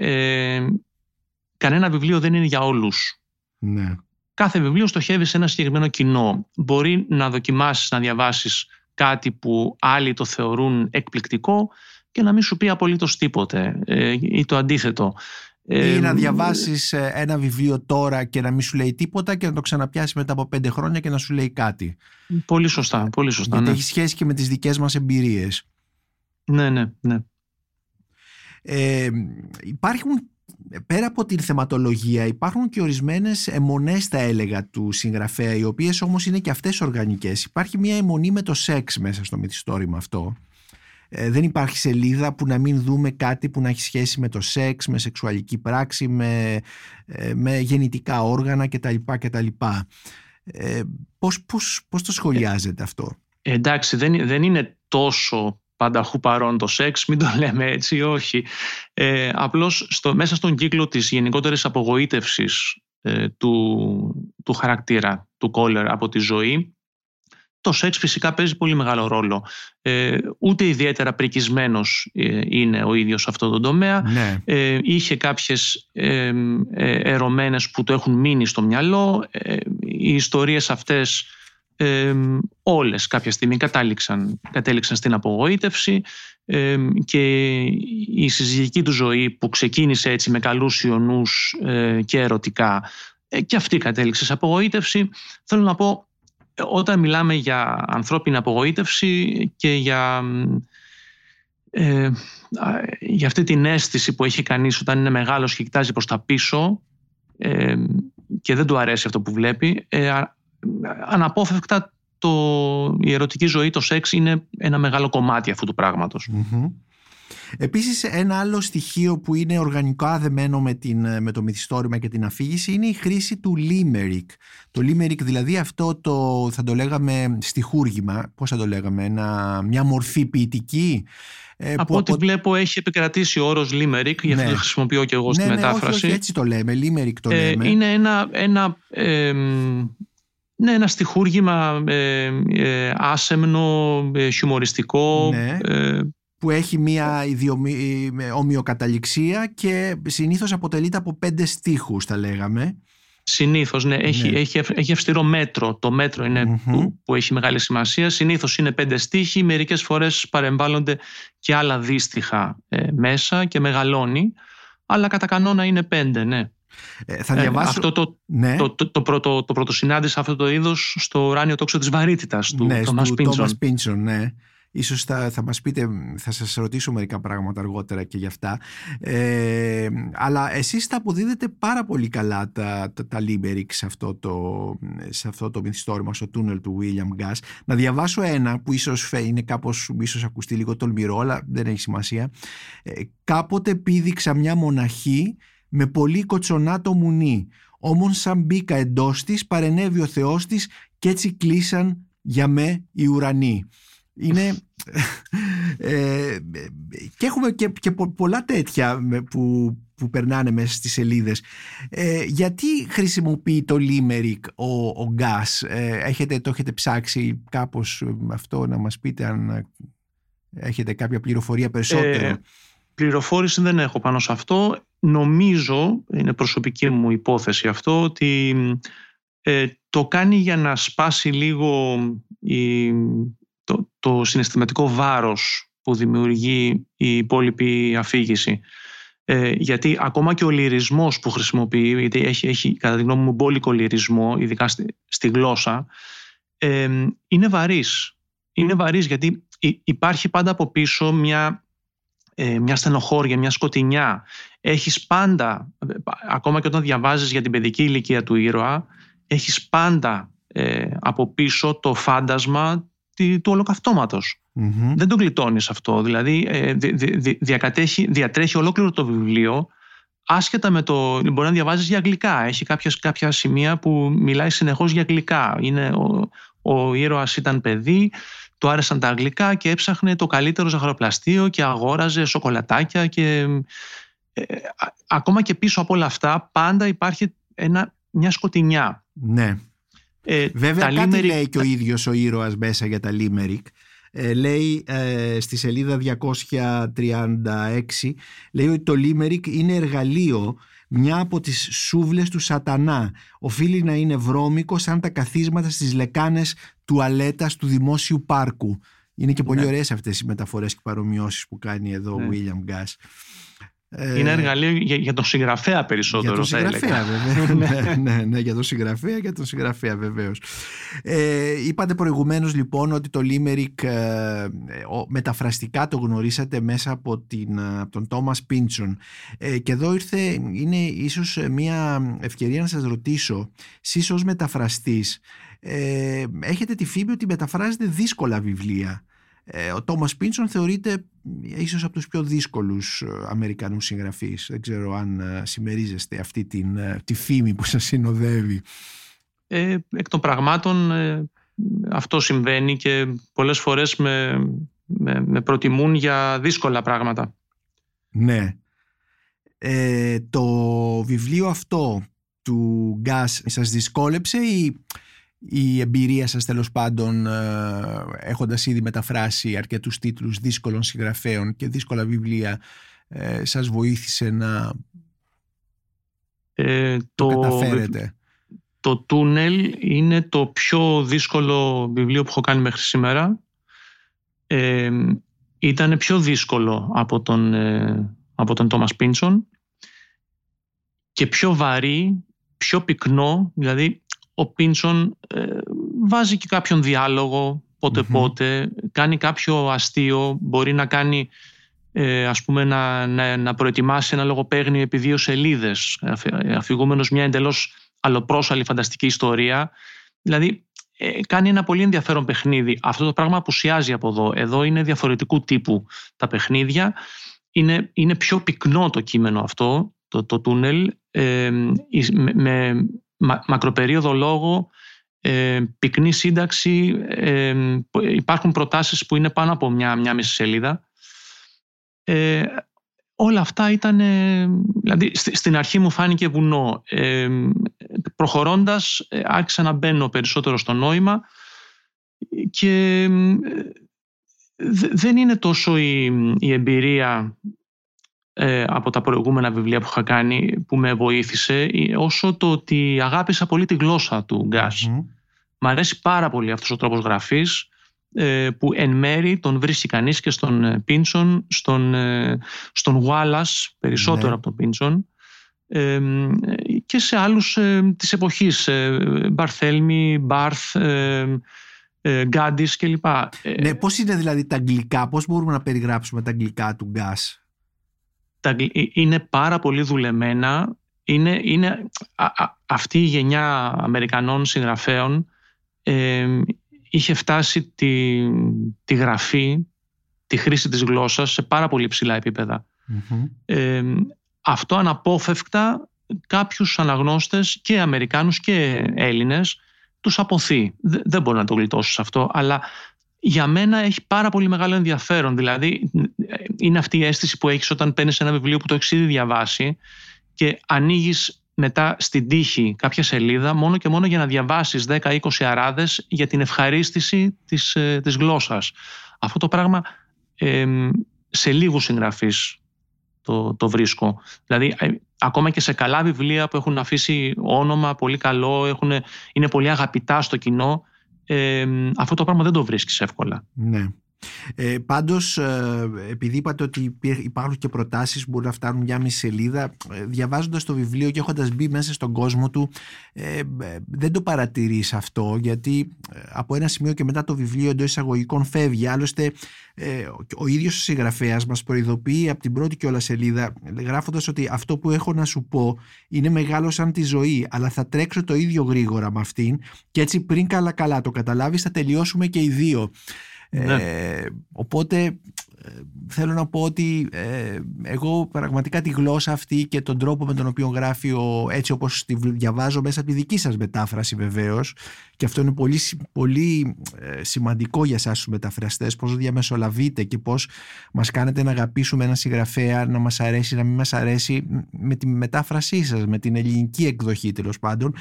κανένα βιβλίο δεν είναι για όλους. Ναι. Κάθε βιβλίο στοχεύει σε ένα συγκεκριμένο κοινό. Μπορεί να δοκιμάσεις να διαβάσεις κάτι που άλλοι το θεωρούν εκπληκτικό και να μην σου πει απολύτως τίποτε ε, ή το αντίθετο. Ή να διαβάσεις ε, ένα βιβλίο τώρα και να μην σου λέει τίποτα και να το ξαναπιάσεις μετά από πέντε χρόνια και να σου λέει κάτι. Πολύ σωστά, πολύ σωστά. Γιατί ναι. έχει σχέση και με τις δικές μας εμπειρίες. Ναι, ναι, ναι. Ε, υπάρχουν πέρα από την θεματολογία υπάρχουν και ορισμένες αιμονές θα έλεγα του συγγραφέα οι οποίες όμως είναι και αυτές οργανικές. Υπάρχει μια αιμονή με το σεξ μέσα στο μυθιστόρημα αυτό. Ε, δεν υπάρχει σελίδα που να μην δούμε κάτι που να έχει σχέση με το σεξ, με σεξουαλική πράξη, με, ε, με γεννητικά όργανα κτλ. κτλ. Ε, πώς, πώς, πώς το σχολιάζετε αυτό; εντάξει, δεν, δεν είναι τόσο πανταχού παρόν το σεξ, μην το λέμε έτσι, όχι. Ε, απλώς στο, μέσα στον κύκλο της γενικότερης απογοήτευσης ε, του, του χαρακτήρα του Κόλλερ από τη ζωή, το σεξ φυσικά παίζει πολύ μεγάλο ρόλο. Ε, ούτε ιδιαίτερα πρικισμένος ε, είναι ο ίδιος σε αυτό το τομέα. Ναι. Ε, είχε κάποιες ε, ερωμένες που το έχουν μείνει στο μυαλό. οι ιστορίες αυτές όλες κάποια στιγμή κατάληξαν, κατέληξαν στην απογοήτευση και η συζυγική του ζωή που ξεκίνησε έτσι με καλούς ιονούς και ερωτικά και αυτή κατέληξε σε απογοήτευση. Θέλω να πω όταν μιλάμε για ανθρώπινη απογοήτευση και για, ε, για αυτή την αίσθηση που έχει κανείς όταν είναι μεγάλος και κοιτάζει προς τα πίσω ε, και δεν του αρέσει αυτό που βλέπει, ε, αναπόφευκτα το, η ερωτική ζωή, το σεξ είναι ένα μεγάλο κομμάτι αυτού του πραγματος Επίσης ένα άλλο στοιχείο που είναι οργανικά δεμένο με, την, με το μυθιστόρημα και την αφήγηση είναι η χρήση του limerick. Το limerick δηλαδή αυτό το θα το λέγαμε στιχούργημα, πώς θα το λέγαμε, ένα, μια μορφή ποιητική. Ε, από ό,τι βλέπω έχει επικρατήσει ο όρος limerick, γι' αυτό ναι. το χρησιμοποιώ και εγώ στη ναι, μετάφραση. Ναι, όχι, όχι, έτσι το λέμε, limerick το ε, λέμε. Είναι ένα, ένα ναι, ένα στιχούργημα ε, ε, άσεμνο, ε, χιουμοριστικό, ναι που έχει μία ομοιοκαταληξία και συνήθως αποτελείται από πέντε στίχους θα λέγαμε. Συνήθως, ναι. Έχει, ναι. έχει, έχει αυστηρό μέτρο. Το μέτρο που, έχει μεγάλη σημασία. Συνήθως είναι πέντε στίχοι. Μερικές φορές παρεμβάλλονται και άλλα δύστιχα ε, μέσα και μεγαλώνει. Αλλά κατά κανόνα είναι πέντε, ναι. Ε, θα διαβάσω... αυτό το, ναι. το, το, το, πρώτο, το πρώτο συνάντησα αυτό το είδος στο ουράνιο τόξο της βαρύτητας του ναι, Thomas Πίντσον. Ναι. Ίσως θα, θα μας πείτε, θα σας ρωτήσω μερικά πράγματα αργότερα και γι' αυτά. Ε, αλλά εσείς τα αποδίδετε πάρα πολύ καλά τα, τα, τα σε αυτό, το, σε αυτό το μυθιστόρημα, στο τούνελ του William Gas. Να διαβάσω ένα που ίσως είναι κάπως, ίσως ακουστεί λίγο τολμηρό, αλλά δεν έχει σημασία. Ε, κάποτε πήδηξα μια μοναχή με πολύ κοτσονάτο μουνί. Όμως σαν μπήκα εντός της παρενέβη ο Θεός της και έτσι κλείσαν για με οι ουρανοί. Είναι... Ε, και έχουμε και, και πολλά τέτοια που, που περνάνε μέσα στις σελίδες. Ε, γιατί χρησιμοποιεί το Limerick ο, ο Γκάς; Ε, έχετε, το έχετε ψάξει κάπως αυτό να μας πείτε αν έχετε κάποια πληροφορία περισσότερο; Ε, πληροφόρηση δεν έχω πάνω σε αυτό. Νομίζω, είναι προσωπική μου υπόθεση αυτό, ότι ε, το κάνει για να σπάσει λίγο η το, το συναισθηματικό βάρος που δημιουργεί η υπόλοιπη αφήγηση. Ε, γιατί ακόμα και ο λυρισμός που χρησιμοποιεί, γιατί έχει, έχει κατά τη γνώμη μου μπόλικο λυρισμό, ειδικά στη, γλώσσα, ε, είναι βαρύς. Είναι βαρύς γιατί υπάρχει πάντα από πίσω μια, ε, μια στενοχώρια, μια σκοτεινιά. Έχεις πάντα, ακόμα και όταν διαβάζεις για την παιδική ηλικία του ήρωα, έχεις πάντα ε, από πίσω το φάντασμα του ολοκαυτώματος. Δεν το γλιτώνεις αυτό. Δηλαδή ε, διακατέχει, διατρέχει ολόκληρο το βιβλίο άσχετα με το... Μπορεί να διαβάζεις για αγγλικά. Έχει κάποια, κάποια σημεία που μιλάει συνεχώς για αγγλικά. Είναι, ο, ο ήρωας ήταν παιδί, του άρεσαν τα αγγλικά και έψαχνε το καλύτερο ζαχαροπλαστείο και αγόραζε σοκολατάκια και ε, ακόμα και πίσω από όλα αυτά πάντα υπάρχει ένα, μια σκοτεινιά. Ναι. Ε, Βέβαια κάτι λέει και ο ίδιος ο ήρωας μέσα για τα Λίμερικ. Ε, λέει ε, στη σελίδα 236 λέει ότι το Λίμερικ είναι εργαλείο μια από τις σούβλες του σατανά οφείλει να είναι βρώμικο σαν τα καθίσματα στις λεκάνες τουαλέτας του δημόσιου πάρκου είναι και πολύ ναι. ωραίες αυτές οι μεταφορές και παρομοιώσεις που κάνει εδώ ναι. ο William Gass είναι ε, εργαλείο για, για τον συγγραφέα περισσότερο. Για τον συγγραφέα, βέβαια. ναι, ναι, ναι, για τον συγγραφέα, για τον συγγραφέα, βεβαίως. Ε, είπατε προηγουμένως λοιπόν ότι το Limerick ε, μεταφραστικά το γνωρίσατε μέσα από, την, από τον Τόμας Πίντσον. Ε, και εδώ ήρθε, είναι ίσως μια ευκαιρία να σας ρωτήσω, εσείς ως μεταφραστής, ε, έχετε τη φήμη ότι μεταφράζετε δύσκολα βιβλία; Ε, ο Τόμας Πίντσον θεωρείται ίσως από τους πιο δύσκολους ε, Αμερικανούς συγγραφείς. Δεν ξέρω αν ε, συμμερίζεστε αυτή την, τη φήμη που σας συνοδεύει. ε, εκ των πραγμάτων ε, αυτό συμβαίνει και πολλές φορές με, με, με προτιμούν για δύσκολα πράγματα. Ναι. Ε, το βιβλίο αυτό του Γκάς σας δυσκόλεψε ή η εμπειρία σας τέλος πάντων ε, έχοντας ήδη μεταφράσει αρκετούς τίτλους δύσκολων συγγραφέων και δύσκολα βιβλία ε, σας βοήθησε να ε, το, το καταφέρετε; Το Τούνελ είναι το πιο δύσκολο βιβλίο που έχω κάνει μέχρι σήμερα. Ε, ήταν πιο δύσκολο από τον, ε, από τον Τόμας Πίντσον και πιο βαρύ, πιο πυκνό, δηλαδή ο Πίντσον ε, βάζει και κάποιον διάλογο πότε-πότε, κάνει κάποιο αστείο, μπορεί να κάνει ε, ας πούμε να, να, να προετοιμάσει ένα λογοπαίγνιο επί δύο σελίδες αφηγούμενος μια εντελώς αλλοπρόσαλη φανταστική ιστορία. Δηλαδή ε, κάνει ένα πολύ ενδιαφέρον παιχνίδι. Αυτό το πράγμα απουσιάζει από εδώ. Εδώ είναι διαφορετικού τύπου τα παιχνίδια. Είναι, είναι πιο πυκνό το κείμενο αυτό το, το τούνελ. Ε, με, μακροπερίοδο λόγο ε, πυκνή σύνταξη ε, υπάρχουν προτάσεις που είναι πάνω από μια, μια μισή σελίδα ε, όλα αυτά ήταν, δηλαδή στην αρχή μου φάνηκε βουνό. Ε, προχωρώντας ε, άρχισα να μπαίνω περισσότερο στο νόημα και δεν είναι τόσο η, η εμπειρία ε, από τα προηγούμενα βιβλία που είχα κάνει που με βοήθησε όσο το ότι αγάπησα πολύ τη γλώσσα του Γκάς. Mm. Μ' αρέσει πάρα πολύ αυτός ο τρόπος γραφής ε, που εν μέρη τον βρίσκει κανείς και στον ε, Πίντσον, στον, ε, στον Wallace περισσότερο ναι. από τον Πίντσον και σε άλλους της εποχής, Μπαρθέλμι, Μπάρθ, Γκάντις κλπ. Ναι, πώς είναι δηλαδή τα αγγλικά, πώς μπορούμε να περιγράψουμε τα αγγλικά του Γκάς; Είναι πάρα πολύ δουλεμένα. Είναι, είναι αυτή η γενιά Αμερικανών συγγραφέων είχε φτάσει τη, τη γραφή, τη χρήση της γλώσσας σε πάρα πολύ ψηλά Ε, αυτό αναπόφευκτα κάποιους αναγνώστες και Αμερικάνους και Έλληνες τους αποθεί. Δεν μπορεί να το γλιτώσεις αυτό, αλλά για μένα έχει πάρα πολύ μεγάλο ενδιαφέρον. Δηλαδή, είναι αυτή η αίσθηση που έχεις όταν παίρνεις ένα βιβλίο που το έχεις ήδη διαβάσει και ανοίγεις μετά στην τύχη κάποια σελίδα μόνο και μόνο για να διαβάσεις 10-20 αράδες για την ευχαρίστηση της, ε, της γλώσσας. Αυτό το πράγμα σε λίγους συγγραφείς το, το βρίσκω. Δηλαδή ε, ακόμα και σε καλά βιβλία που έχουν αφήσει όνομα πολύ καλό, έχουν, είναι πολύ αγαπητά στο κοινό, αυτό το πράγμα δεν το βρίσκεις εύκολα. Ναι. Ε, πάντως ε, επειδή είπατε ότι υπάρχουν και προτάσεις που μπορούν να φτάνουν μια μισή σελίδα ε, διαβάζοντας το βιβλίο και έχοντας μπει μέσα στον κόσμο του ε, δεν το παρατηρείς αυτό γιατί από ένα σημείο και μετά το βιβλίο εντός εισαγωγικών φεύγει. Άλλωστε ο ίδιος ο συγγραφέας μας προειδοποιεί από την πρώτη κιόλας σελίδα γράφοντας ότι αυτό που έχω να σου πω είναι μεγάλο σαν τη ζωή αλλά θα τρέξω το ίδιο γρήγορα με αυτήν και έτσι πριν καλά καλά το καταλάβεις θα τελειώσουμε και οι δύο ναι. Ε, οπότε θέλω να πω ότι ε, εγώ πραγματικά τη γλώσσα αυτή και τον τρόπο με τον οποίο γράφει ο, έτσι όπως τη διαβάζω μέσα από τη δική σας μετάφραση βεβαίως και αυτό είναι πολύ, πολύ ε, σημαντικό για εσάς τους μεταφραστές πώς διαμεσολαβείτε και πώς μας κάνετε να αγαπήσουμε έναν συγγραφέα να μας αρέσει, να μην μας αρέσει με τη μετάφρασή σας, με την ελληνική εκδοχή τέλος πάντων.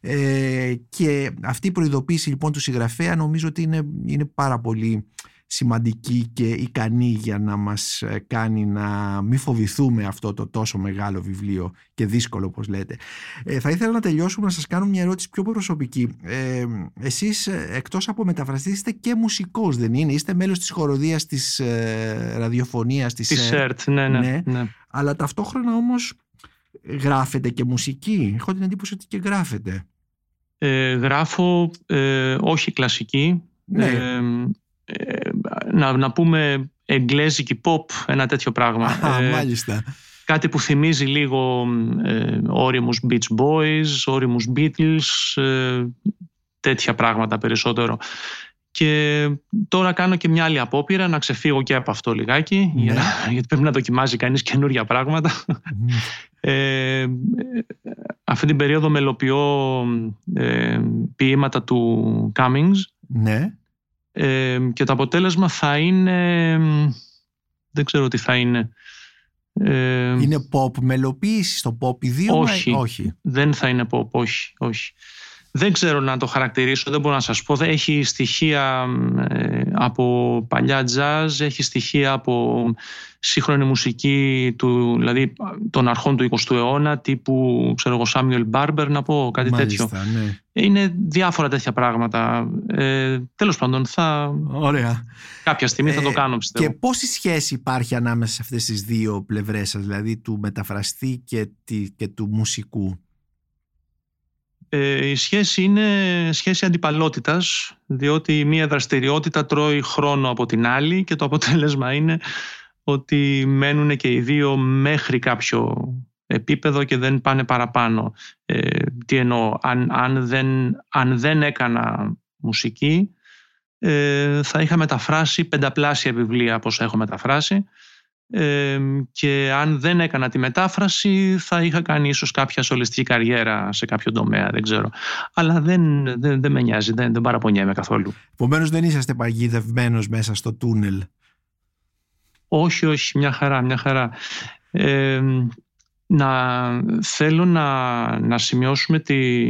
Ε, και αυτή η προειδοποίηση λοιπόν του συγγραφέα νομίζω ότι είναι, είναι πάρα πολύ σημαντική και ικανή για να μας ε, κάνει να μην φοβηθούμε αυτό το τόσο μεγάλο βιβλίο και δύσκολο όπως λέτε. Ε, θα ήθελα να τελειώσουμε να σας κάνω μια ερώτηση πιο προσωπική. Ε, εσείς ε, εκτός από μεταφραστής είστε και μουσικός δεν είναι, είστε μέλος της χοροδίας της ε, ραδιοφωνίας της, της ΕΡΤ. Ναι, ναι, ναι, ναι. Αλλά ταυτόχρονα όμως γράφετε και μουσική. Έχω την εντύπωση ότι και γράφετε. Ε, γράφω όχι κλασική. Ναι να, να πούμε εγγλέζικη pop, ένα τέτοιο πράγμα. Α, ε, μάλιστα. Κάτι που θυμίζει λίγο ε, όριμους Beach Boys, όριμους Beatles, ε, τέτοια πράγματα περισσότερο. Και τώρα κάνω και μια άλλη απόπειρα να ξεφύγω και από αυτό λιγάκι, ναι. για, γιατί πρέπει να δοκιμάζει κανείς καινούργια πράγματα. Ε, αυτή την περίοδο μελοποιώ ε, ποίηματα του Cummings. Ναι. Ε, και το αποτέλεσμα θα είναι... Δεν ξέρω τι θα είναι. Ε, είναι pop μελοποίηση στο pop ιδίωμα όχι, όχι; Δεν θα είναι pop, όχι, όχι. Δεν ξέρω να το χαρακτηρίσω, δεν μπορώ να σας πω. Έχει στοιχεία ε, από παλιά jazz, έχει στοιχεία από σύγχρονη μουσική του, δηλαδή των αρχών του 20ου αιώνα, τύπου ξέρω εγώ, Samuel Barber, να πω κάτι Μάλιστα, τέτοιο. Ναι. Είναι διάφορα τέτοια πράγματα. Ε, τέλος πάντων, θα... Ωραία. κάποια στιγμή θα το Ε, κάνω, πιστεύω. Και πόση σχέση υπάρχει ανάμεσα σε αυτές τις δύο πλευρές σας, δηλαδή του μεταφραστή και, τη- και του μουσικού; Ε, η σχέση είναι σχέση αντιπαλότητας, διότι μία δραστηριότητα τρώει χρόνο από την άλλη και το αποτέλεσμα είναι ότι μένουν και οι δύο μέχρι κάποιο επίπεδο και δεν πάνε παραπάνω. Ε, τι εννοώ, αν, αν, δεν, αν δεν έκανα μουσική ε, θα είχα μεταφράσει πενταπλάσια βιβλία από όσα έχω μεταφράσει ε, και αν δεν έκανα τη μετάφραση θα είχα κάνει ίσως κάποια σολιστική καριέρα σε κάποιο τομέα, δεν ξέρω. Αλλά δεν, δεν, δεν με νοιάζει, δεν, δεν παραπονιέμαι καθόλου. Επομένως δεν είσαστε παγιδευμένος μέσα στο τούνελ. Όχι, όχι, μια χαρά, μια χαρά. Ε, να, θέλω να, να σημειώσουμε τη,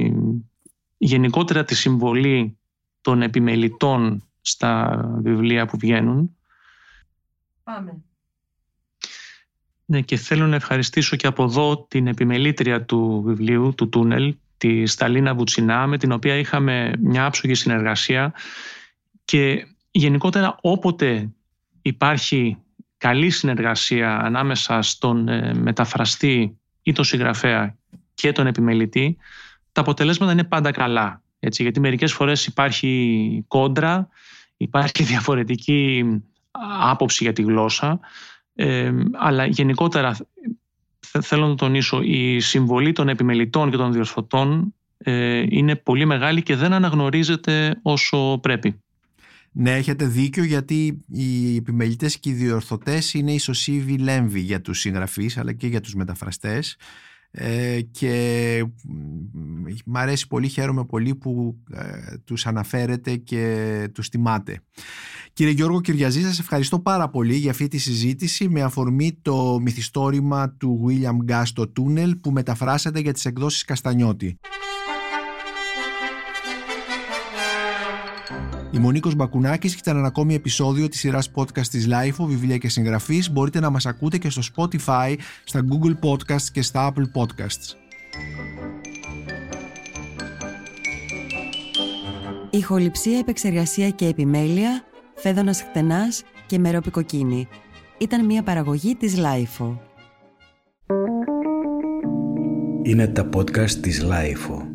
γενικότερα τη συμβολή των επιμελητών στα βιβλία που βγαίνουν. Πάμε. Ναι, και θέλω να ευχαριστήσω και από εδώ την επιμελήτρια του βιβλίου, του Τούνελ, τη Σταλίνα Βουτσινά, με την οποία είχαμε μια άψογη συνεργασία και γενικότερα όποτε υπάρχει καλή συνεργασία ανάμεσα στον ε, μεταφραστή ή τον συγγραφέα και τον επιμελητή, τα αποτελέσματα είναι πάντα καλά. Έτσι, γιατί μερικές φορές υπάρχει κόντρα, υπάρχει διαφορετική άποψη για τη γλώσσα, ε, αλλά γενικότερα θε- θέλω να τονίσω η συμβολή των επιμελητών και των διορθωτών ε, είναι πολύ μεγάλη και δεν αναγνωρίζεται όσο πρέπει. Ναι, έχετε δίκιο γιατί οι επιμελητές και οι διορθωτές είναι ισοσύβοι λέμβοι για τους συγγραφείς αλλά και για τους μεταφραστές ε, και μ, μ' αρέσει πολύ, χαίρομαι πολύ που ε, τους αναφέρετε και τους τιμάτε. Κύριε Γιώργο Κυριαζή, σας ευχαριστώ πάρα πολύ για αυτή τη συζήτηση με αφορμή το μυθιστόρημα του William Gass το Τούνελ που μεταφράσατε για τις εκδόσεις Καστανιώτη. Είμαι ο Νίκος Μπακουνάκης και ήταν ένα ακόμη επεισόδιο της σειράς podcast της Lifeo, βιβλία και συγγραφής. Μπορείτε να μας ακούτε και στο Spotify, στα Google Podcasts και στα Apple Podcasts. Ηχοληψία, επεξεργασία και επιμέλεια, φέδωνας χτενάς και μερόπικοκίνη. Ήταν μια παραγωγή της Lifeo. Είναι τα podcast της Lifeo.